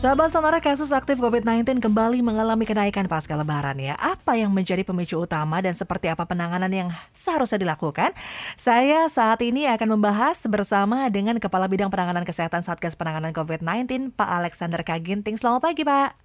Sahabat sonora kasus aktif COVID-19 kembali mengalami kenaikan pasca lebaran ya. Apa yang menjadi pemicu utama dan seperti apa penanganan yang seharusnya dilakukan? Saya saat ini akan membahas bersama dengan Kepala Bidang Penanganan Kesehatan Satgas Penanganan COVID-19, Pak Alexander Kaginting. Selamat pagi, Pak.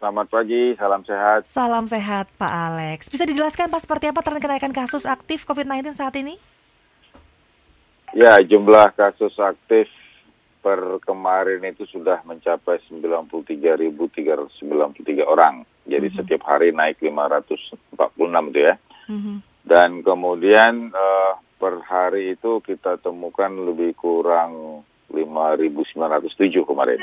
Selamat pagi, salam sehat. Salam sehat, Pak Alex. Bisa dijelaskan Pak seperti apa tren kenaikan kasus aktif COVID-19 saat ini? Ya, jumlah kasus aktif per kemarin itu sudah mencapai 93.393 orang. Jadi mm -hmm. setiap hari naik 546 itu ya. Mm -hmm. Dan kemudian uh, per hari itu kita temukan lebih kurang 5.907 kemarin.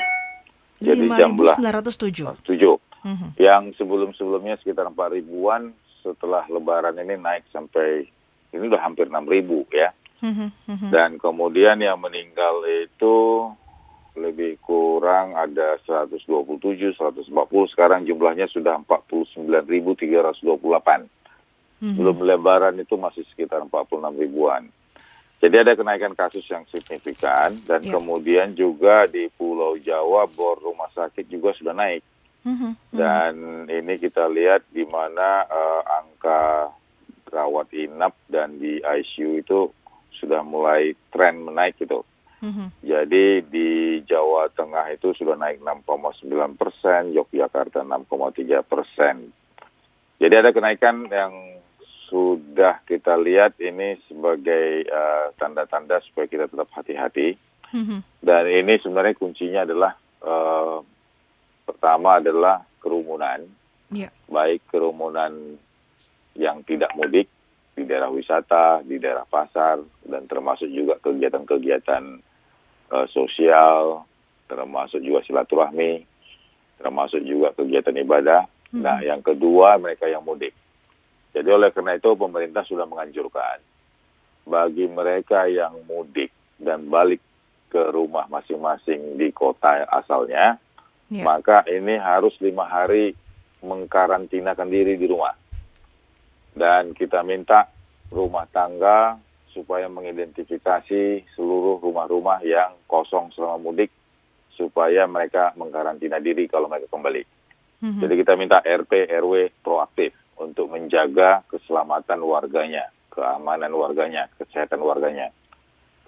Jadi jumlah 907. 7. Mm -hmm. Yang sebelum-sebelumnya sekitar 4 ribuan, setelah lebaran ini naik sampai ini udah hampir 6 ribu ya. Mm-hmm. Dan kemudian yang meninggal itu lebih kurang ada 127, 140. Sekarang jumlahnya sudah 49.328. Mm-hmm. Belum lebaran itu masih sekitar 46 ribuan. Jadi ada kenaikan kasus yang signifikan dan yeah. kemudian juga di Pulau Jawa bor rumah sakit juga sudah naik. Mm-hmm. Dan ini kita lihat di mana uh, angka rawat inap dan di ICU itu sudah mulai tren menaik gitu. Mm-hmm. Jadi di Jawa Tengah itu sudah naik 6,9 persen, Yogyakarta 6,3 persen. Jadi ada kenaikan yang sudah kita lihat ini sebagai uh, tanda-tanda supaya kita tetap hati-hati. Mm-hmm. Dan ini sebenarnya kuncinya adalah uh, pertama adalah kerumunan, yeah. baik kerumunan yang tidak mudik di daerah wisata, di daerah pasar, dan termasuk juga kegiatan-kegiatan uh, sosial, termasuk juga silaturahmi, termasuk juga kegiatan ibadah. Hmm. Nah, yang kedua mereka yang mudik. Jadi oleh karena itu pemerintah sudah menganjurkan bagi mereka yang mudik dan balik ke rumah masing-masing di kota asalnya, yeah. maka ini harus lima hari mengkarantinakan diri di rumah dan kita minta rumah tangga supaya mengidentifikasi seluruh rumah-rumah yang kosong selama mudik supaya mereka mengkarantina diri kalau mereka kembali. Mm-hmm. Jadi kita minta RP RW proaktif untuk menjaga keselamatan warganya, keamanan warganya, kesehatan warganya.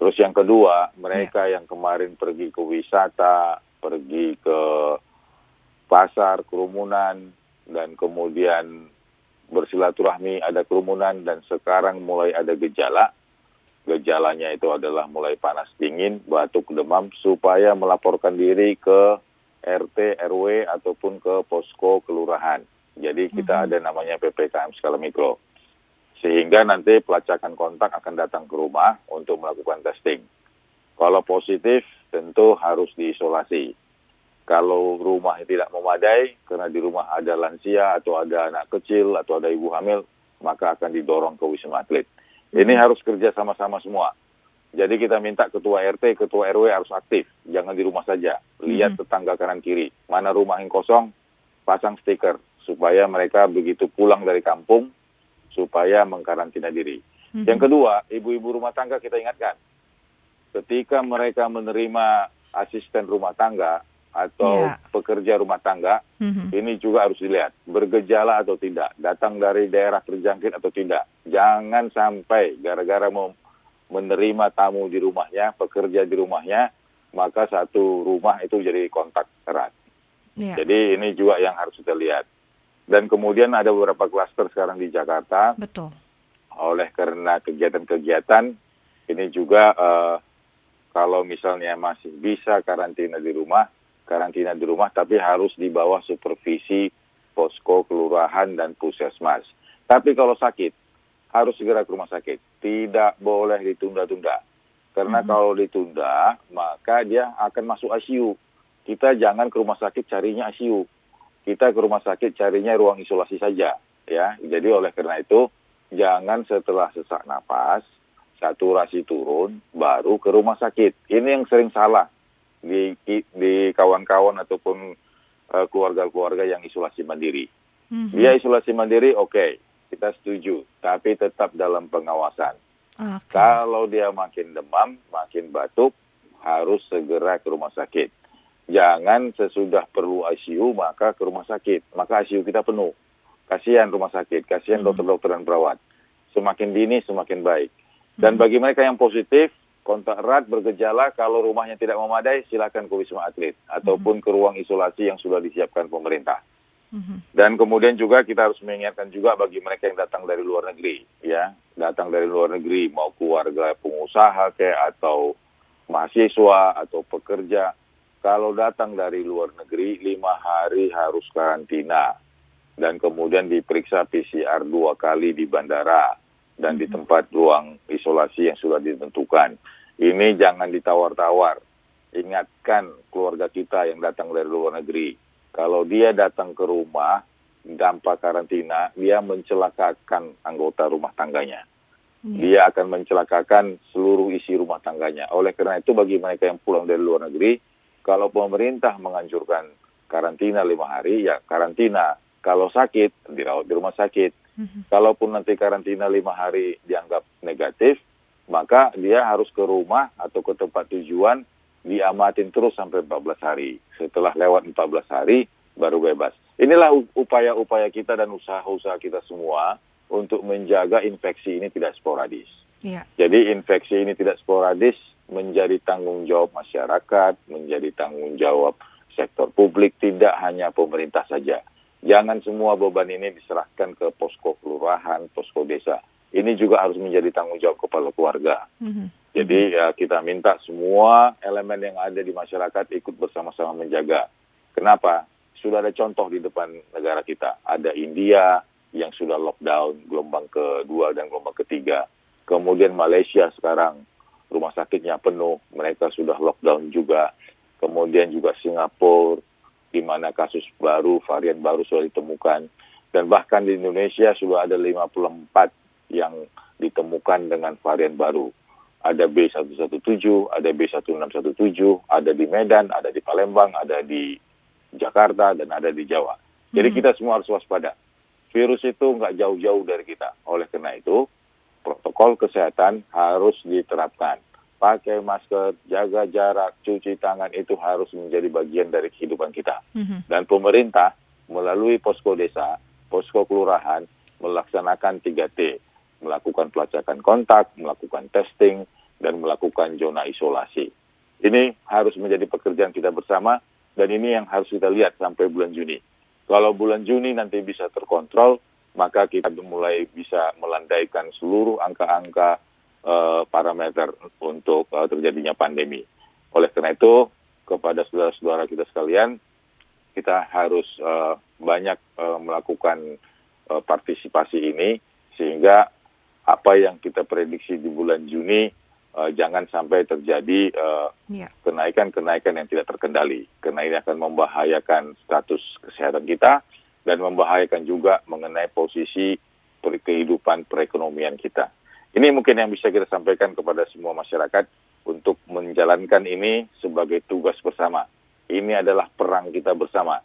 Terus yang kedua, mereka yeah. yang kemarin pergi ke wisata, pergi ke pasar, kerumunan, dan kemudian bersilaturahmi, ada kerumunan, dan sekarang mulai ada gejala. Gejalanya itu adalah mulai panas dingin, batuk, demam, supaya melaporkan diri ke RT, RW, ataupun ke posko kelurahan. Jadi kita mm-hmm. ada namanya PPKM skala mikro. Sehingga nanti pelacakan kontak akan datang ke rumah untuk melakukan testing. Kalau positif, tentu harus diisolasi kalau rumah tidak memadai karena di rumah ada lansia atau ada anak kecil atau ada ibu hamil, maka akan didorong ke wisma atlet. Ini harus kerja sama-sama semua. Jadi kita minta ketua RT, ketua RW harus aktif, jangan di rumah saja. Lihat hmm. tetangga kanan kiri, mana rumah yang kosong, pasang stiker supaya mereka begitu pulang dari kampung supaya mengkarantina diri. Hmm. Yang kedua, ibu-ibu rumah tangga kita ingatkan, ketika mereka menerima asisten rumah tangga, atau yeah. pekerja rumah tangga, mm-hmm. ini juga harus dilihat bergejala atau tidak, datang dari daerah terjangkit atau tidak. Jangan sampai gara-gara mau menerima tamu di rumahnya, pekerja di rumahnya, maka satu rumah itu jadi kontak erat. Yeah. Jadi ini juga yang harus kita lihat. Dan kemudian ada beberapa klaster sekarang di Jakarta. Betul. Oleh karena kegiatan-kegiatan ini juga uh, kalau misalnya masih bisa karantina di rumah, karantina di rumah tapi harus di bawah supervisi posko kelurahan dan puskesmas. Tapi kalau sakit harus segera ke rumah sakit, tidak boleh ditunda-tunda. Karena mm-hmm. kalau ditunda maka dia akan masuk ICU. Kita jangan ke rumah sakit carinya ICU. Kita ke rumah sakit carinya ruang isolasi saja, ya. Jadi oleh karena itu jangan setelah sesak napas, saturasi turun baru ke rumah sakit. Ini yang sering salah di di kawan-kawan ataupun uh, keluarga-keluarga yang isolasi mandiri. Mm-hmm. Dia isolasi mandiri, oke, okay, kita setuju, tapi tetap dalam pengawasan. Okay. Kalau dia makin demam, makin batuk, harus segera ke rumah sakit. jangan sesudah perlu ICU maka ke rumah sakit. Maka ICU kita penuh. Kasihan rumah sakit, kasihan hmm. dokter-dokter dan perawat. Semakin dini semakin baik. Dan hmm. bagi mereka yang positif, kontak erat bergejala kalau rumahnya tidak memadai silakan ke Wisma Atlet ataupun ke ruang isolasi yang sudah disiapkan pemerintah. Dan kemudian juga kita harus mengingatkan juga bagi mereka yang datang dari luar negeri, ya, datang dari luar negeri mau keluarga pengusaha kayak atau mahasiswa atau pekerja, kalau datang dari luar negeri lima hari harus karantina. Dan kemudian diperiksa PCR dua kali di bandara dan di tempat ruang isolasi yang sudah ditentukan. Ini jangan ditawar-tawar. Ingatkan keluarga kita yang datang dari luar negeri kalau dia datang ke rumah tanpa karantina, dia mencelakakan anggota rumah tangganya. Ya. Dia akan mencelakakan seluruh isi rumah tangganya. Oleh karena itu, bagi mereka yang pulang dari luar negeri, kalau pemerintah menganjurkan karantina lima hari, ya karantina. Kalau sakit, dirawat di rumah sakit. Mm-hmm. Kalaupun nanti karantina lima hari dianggap negatif, maka dia harus ke rumah atau ke tempat tujuan diamatin terus sampai 14 hari. Setelah lewat 14 hari baru bebas. Inilah upaya-upaya kita dan usaha-usaha kita semua untuk menjaga infeksi ini tidak sporadis. Ya. Jadi infeksi ini tidak sporadis menjadi tanggung jawab masyarakat, menjadi tanggung jawab sektor publik, tidak hanya pemerintah saja. Jangan semua beban ini diserahkan ke posko kelurahan, posko desa. Ini juga harus menjadi tanggung jawab kepala keluarga. Mm -hmm. Jadi ya kita minta semua elemen yang ada di masyarakat ikut bersama-sama menjaga. Kenapa? Sudah ada contoh di depan negara kita. Ada India yang sudah lockdown gelombang kedua dan gelombang ketiga. Kemudian Malaysia sekarang rumah sakitnya penuh, mereka sudah lockdown juga. Kemudian juga Singapura, di mana kasus baru, varian baru sudah ditemukan. Dan bahkan di Indonesia sudah ada 54 yang ditemukan dengan varian baru ada B117, ada B1617, ada di Medan, ada di Palembang, ada di Jakarta, dan ada di Jawa. Jadi hmm. kita semua harus waspada. Virus itu nggak jauh-jauh dari kita. Oleh karena itu, protokol kesehatan harus diterapkan. Pakai masker, jaga jarak, cuci tangan itu harus menjadi bagian dari kehidupan kita. Hmm. Dan pemerintah melalui posko desa, posko kelurahan, melaksanakan 3T melakukan pelacakan kontak, melakukan testing, dan melakukan zona isolasi. Ini harus menjadi pekerjaan kita bersama dan ini yang harus kita lihat sampai bulan Juni. Kalau bulan Juni nanti bisa terkontrol, maka kita mulai bisa melandaikan seluruh angka-angka uh, parameter untuk uh, terjadinya pandemi. Oleh karena itu, kepada saudara-saudara kita sekalian, kita harus uh, banyak uh, melakukan uh, partisipasi ini sehingga apa yang kita prediksi di bulan Juni uh, jangan sampai terjadi kenaikan-kenaikan uh, yang tidak terkendali karena ini akan membahayakan status kesehatan kita dan membahayakan juga mengenai posisi kehidupan perekonomian kita. Ini mungkin yang bisa kita sampaikan kepada semua masyarakat untuk menjalankan ini sebagai tugas bersama. Ini adalah perang kita bersama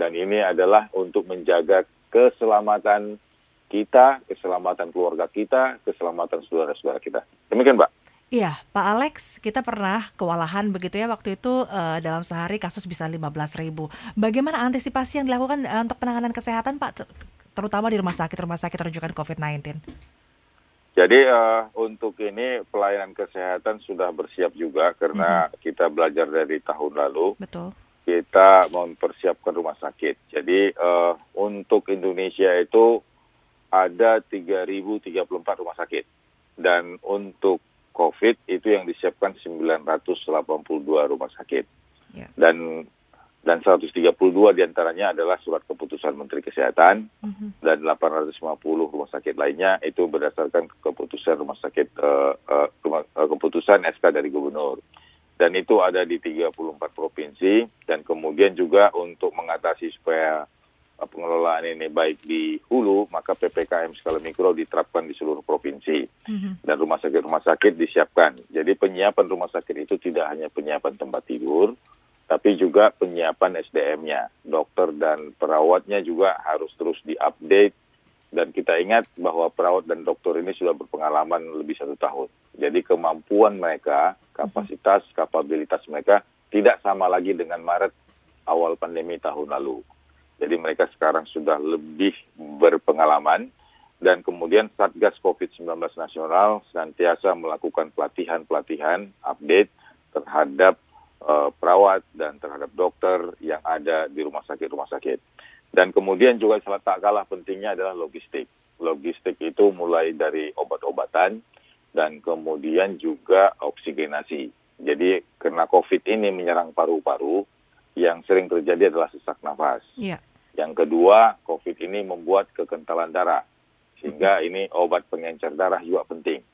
dan ini adalah untuk menjaga keselamatan kita, keselamatan keluarga kita, keselamatan saudara-saudara kita. Demikian, Mbak. Iya, Pak Alex, kita pernah kewalahan begitu ya waktu itu uh, dalam sehari kasus bisa 15 ribu. Bagaimana antisipasi yang dilakukan uh, untuk penanganan kesehatan, Pak, terutama di rumah sakit-rumah sakit rujukan COVID-19? Jadi uh, untuk ini pelayanan kesehatan sudah bersiap juga karena hmm. kita belajar dari tahun lalu. Betul. Kita mempersiapkan rumah sakit. Jadi uh, untuk Indonesia itu ada 3.034 rumah sakit. Dan untuk COVID itu yang disiapkan 982 rumah sakit. Yeah. Dan dan 132 di antaranya adalah surat keputusan Menteri Kesehatan uh mm-hmm. -huh. dan 850 rumah sakit lainnya itu berdasarkan keputusan rumah sakit uh, uh, rumah, uh, keputusan SK dari Gubernur dan itu ada di 34 provinsi dan kemudian juga untuk mengatasi supaya pengelolaan ini baik di hulu, maka PPKM skala mikro diterapkan di seluruh provinsi. Mm-hmm. Dan rumah sakit-rumah sakit disiapkan. Jadi penyiapan rumah sakit itu tidak hanya penyiapan tempat tidur, tapi juga penyiapan SDM-nya. Dokter dan perawatnya juga harus terus diupdate. Dan kita ingat bahwa perawat dan dokter ini sudah berpengalaman lebih satu tahun. Jadi kemampuan mereka, kapasitas, kapabilitas mereka tidak sama lagi dengan Maret awal pandemi tahun lalu. Jadi mereka sekarang sudah lebih berpengalaman dan kemudian Satgas COVID-19 nasional senantiasa melakukan pelatihan-pelatihan update terhadap uh, perawat dan terhadap dokter yang ada di rumah sakit-rumah sakit. Dan kemudian juga salah tak kalah pentingnya adalah logistik. Logistik itu mulai dari obat-obatan dan kemudian juga oksigenasi. Jadi karena COVID ini menyerang paru-paru, yang sering terjadi adalah sesak nafas. Yeah. Yang kedua, COVID ini membuat kekentalan darah, sehingga ini obat pengencer darah juga penting.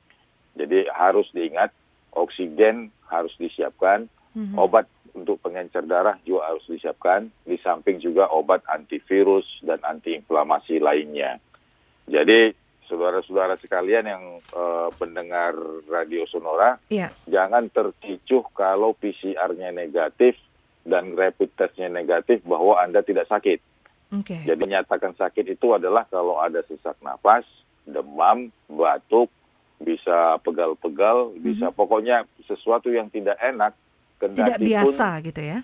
Jadi harus diingat, oksigen harus disiapkan, mm-hmm. obat untuk pengencer darah juga harus disiapkan, di samping juga obat antivirus dan antiinflamasi lainnya. Jadi saudara-saudara sekalian yang uh, pendengar radio Sonora, yeah. jangan terticuh kalau PCR-nya negatif dan rapid testnya negatif bahwa Anda tidak sakit. Okay. Jadi menyatakan sakit itu adalah kalau ada sesak nafas, demam, batuk, bisa pegal-pegal, mm-hmm. bisa pokoknya sesuatu yang tidak enak. Tidak biasa pun, gitu ya?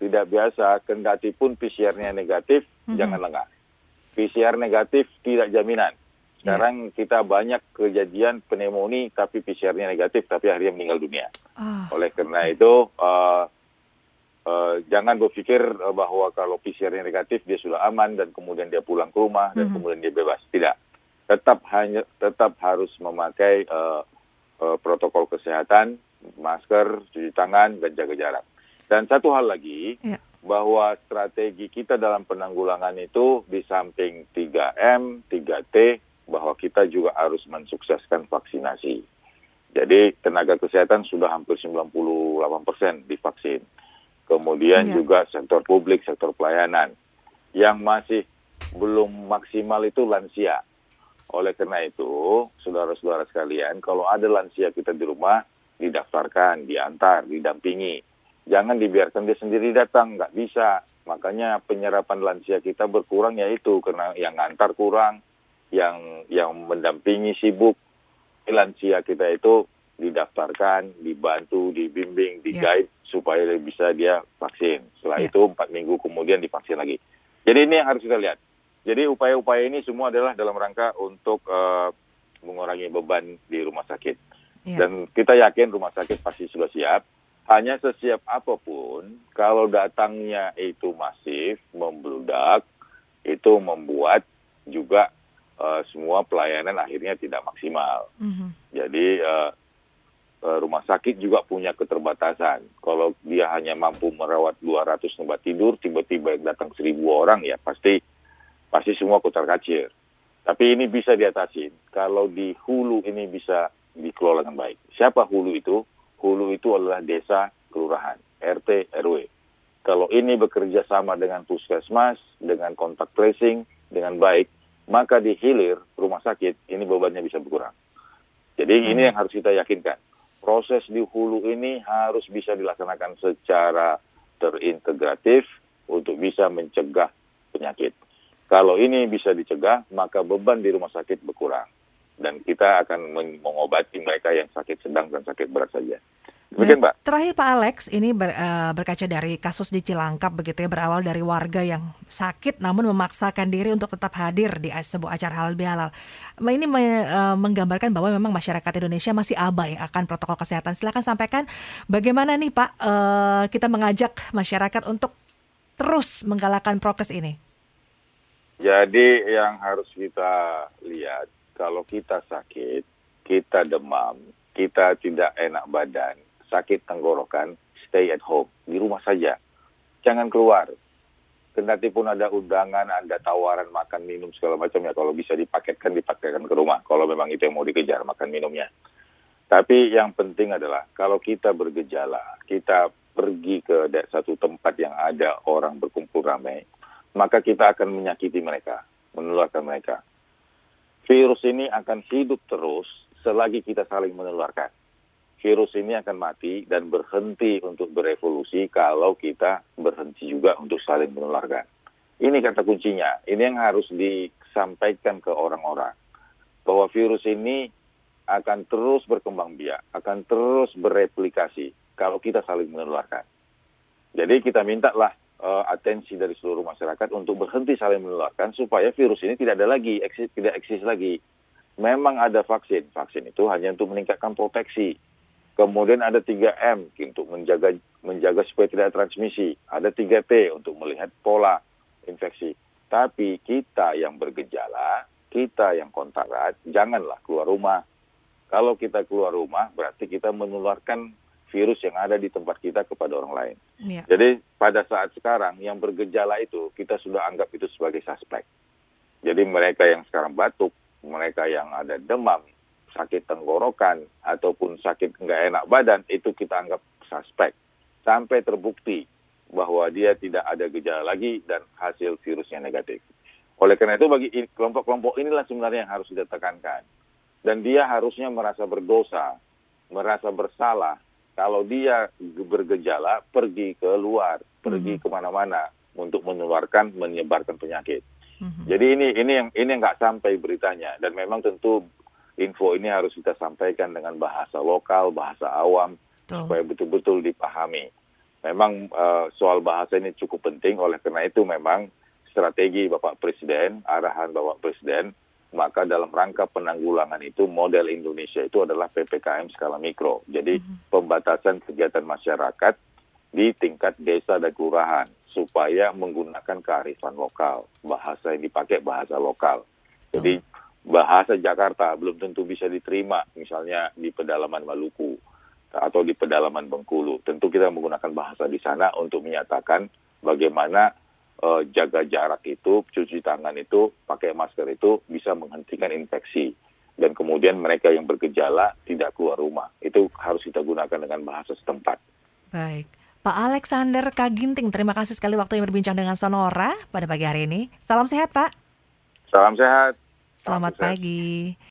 Tidak biasa, kendati pun PCR-nya negatif, mm-hmm. jangan lengah. PCR negatif tidak jaminan. Sekarang yeah. kita banyak kejadian pneumonia tapi PCR-nya negatif tapi akhirnya meninggal dunia. Oh. Oleh karena itu Uh, jangan berpikir uh, bahwa kalau PCR-nya negatif dia sudah aman dan kemudian dia pulang ke rumah dan mm -hmm. kemudian dia bebas. Tidak. Tetap hanya tetap harus memakai uh, uh, protokol kesehatan, masker, cuci tangan dan jaga jarak. Dan satu hal lagi yeah. bahwa strategi kita dalam penanggulangan itu di samping 3M, 3T bahwa kita juga harus mensukseskan vaksinasi. Jadi tenaga kesehatan sudah hampir 98 persen divaksin kemudian ya. juga sektor publik, sektor pelayanan. Yang masih belum maksimal itu lansia. Oleh karena itu, saudara-saudara sekalian, kalau ada lansia kita di rumah, didaftarkan, diantar, didampingi. Jangan dibiarkan dia sendiri datang, nggak bisa. Makanya penyerapan lansia kita berkurang yaitu karena yang ngantar kurang, yang yang mendampingi sibuk. Lansia kita itu didaftarkan, dibantu, dibimbing, diguide yeah. supaya bisa dia vaksin. Setelah yeah. itu empat minggu kemudian divaksin lagi. Jadi ini yang harus kita lihat. Jadi upaya-upaya ini semua adalah dalam rangka untuk uh, mengurangi beban di rumah sakit. Yeah. Dan kita yakin rumah sakit pasti sudah siap. Hanya sesiap apa pun, kalau datangnya itu masif, membludak, itu membuat juga uh, semua pelayanan akhirnya tidak maksimal. Mm -hmm. Jadi uh, rumah sakit juga punya keterbatasan. Kalau dia hanya mampu merawat 200 tempat tidur, tiba-tiba datang 1000 orang ya pasti pasti semua kutar kacir. Tapi ini bisa diatasi kalau di hulu ini bisa dikelola dengan baik. Siapa hulu itu? Hulu itu adalah desa, kelurahan, RT, RW. Kalau ini bekerja sama dengan puskesmas, dengan kontak tracing, dengan baik, maka di hilir rumah sakit ini bebannya bisa berkurang. Jadi hmm. ini yang harus kita yakinkan proses di hulu ini harus bisa dilaksanakan secara terintegratif untuk bisa mencegah penyakit. Kalau ini bisa dicegah, maka beban di rumah sakit berkurang. Dan kita akan mengobati mereka yang sakit sedang dan sakit berat saja. Demikian, Mbak. Terakhir Pak Alex, ini ber, uh, berkaca dari kasus di Cilangkap begitu ya, berawal dari warga yang sakit namun memaksakan diri untuk tetap hadir di sebuah acara halal bihalal. Ini me, uh, menggambarkan bahwa memang masyarakat Indonesia masih abai akan protokol kesehatan. Silakan sampaikan bagaimana nih Pak uh, kita mengajak masyarakat untuk terus menggalakkan prokes ini. Jadi yang harus kita lihat kalau kita sakit, kita demam, kita tidak enak badan, sakit tenggorokan, stay at home, di rumah saja. Jangan keluar. Kendati pun ada undangan, ada tawaran makan minum segala macam ya, kalau bisa dipaketkan, dipaketkan ke rumah. Kalau memang itu yang mau dikejar, makan minumnya. Tapi yang penting adalah kalau kita bergejala, kita pergi ke satu tempat yang ada orang berkumpul ramai, maka kita akan menyakiti mereka, menularkan mereka. Virus ini akan hidup terus selagi kita saling menularkan virus ini akan mati dan berhenti untuk berevolusi kalau kita berhenti juga untuk saling menularkan. Ini kata kuncinya. Ini yang harus disampaikan ke orang-orang. Bahwa virus ini akan terus berkembang biak, akan terus bereplikasi kalau kita saling menularkan. Jadi kita minta lah uh, atensi dari seluruh masyarakat untuk berhenti saling menularkan supaya virus ini tidak ada lagi, eksis, tidak eksis lagi. Memang ada vaksin, vaksin itu hanya untuk meningkatkan proteksi. Kemudian ada 3M untuk menjaga menjaga supaya tidak transmisi. Ada 3T untuk melihat pola infeksi. Tapi kita yang bergejala, kita yang kontak erat, janganlah keluar rumah. Kalau kita keluar rumah, berarti kita menularkan virus yang ada di tempat kita kepada orang lain. Ya. Jadi pada saat sekarang yang bergejala itu kita sudah anggap itu sebagai suspek. Jadi mereka yang sekarang batuk, mereka yang ada demam, sakit tenggorokan ataupun sakit nggak enak badan itu kita anggap suspek sampai terbukti bahwa dia tidak ada gejala lagi dan hasil virusnya negatif. Oleh karena itu bagi kelompok-kelompok inilah sebenarnya yang harus ditekankan. Dan dia harusnya merasa berdosa, merasa bersalah kalau dia bergejala pergi ke luar, pergi mm-hmm. ke mana-mana untuk menularkan, menyebarkan penyakit. Mm-hmm. Jadi ini ini yang ini nggak sampai beritanya dan memang tentu info ini harus kita sampaikan dengan bahasa lokal, bahasa awam Tuh. supaya betul-betul dipahami. Memang uh, soal bahasa ini cukup penting oleh karena itu memang strategi Bapak Presiden, arahan Bapak Presiden maka dalam rangka penanggulangan itu model Indonesia itu adalah PPKM skala mikro. Jadi mm-hmm. pembatasan kegiatan masyarakat di tingkat desa dan kelurahan supaya menggunakan kearifan lokal, bahasa yang dipakai bahasa lokal. Jadi bahasa Jakarta belum tentu bisa diterima misalnya di pedalaman Maluku atau di pedalaman Bengkulu. Tentu kita menggunakan bahasa di sana untuk menyatakan bagaimana uh, jaga jarak itu, cuci tangan itu, pakai masker itu bisa menghentikan infeksi. Dan kemudian mereka yang bergejala tidak keluar rumah. Itu harus kita gunakan dengan bahasa setempat. Baik. Pak Alexander Kaginting, terima kasih sekali waktu yang berbincang dengan Sonora pada pagi hari ini. Salam sehat, Pak. Salam sehat. Selamat pagi.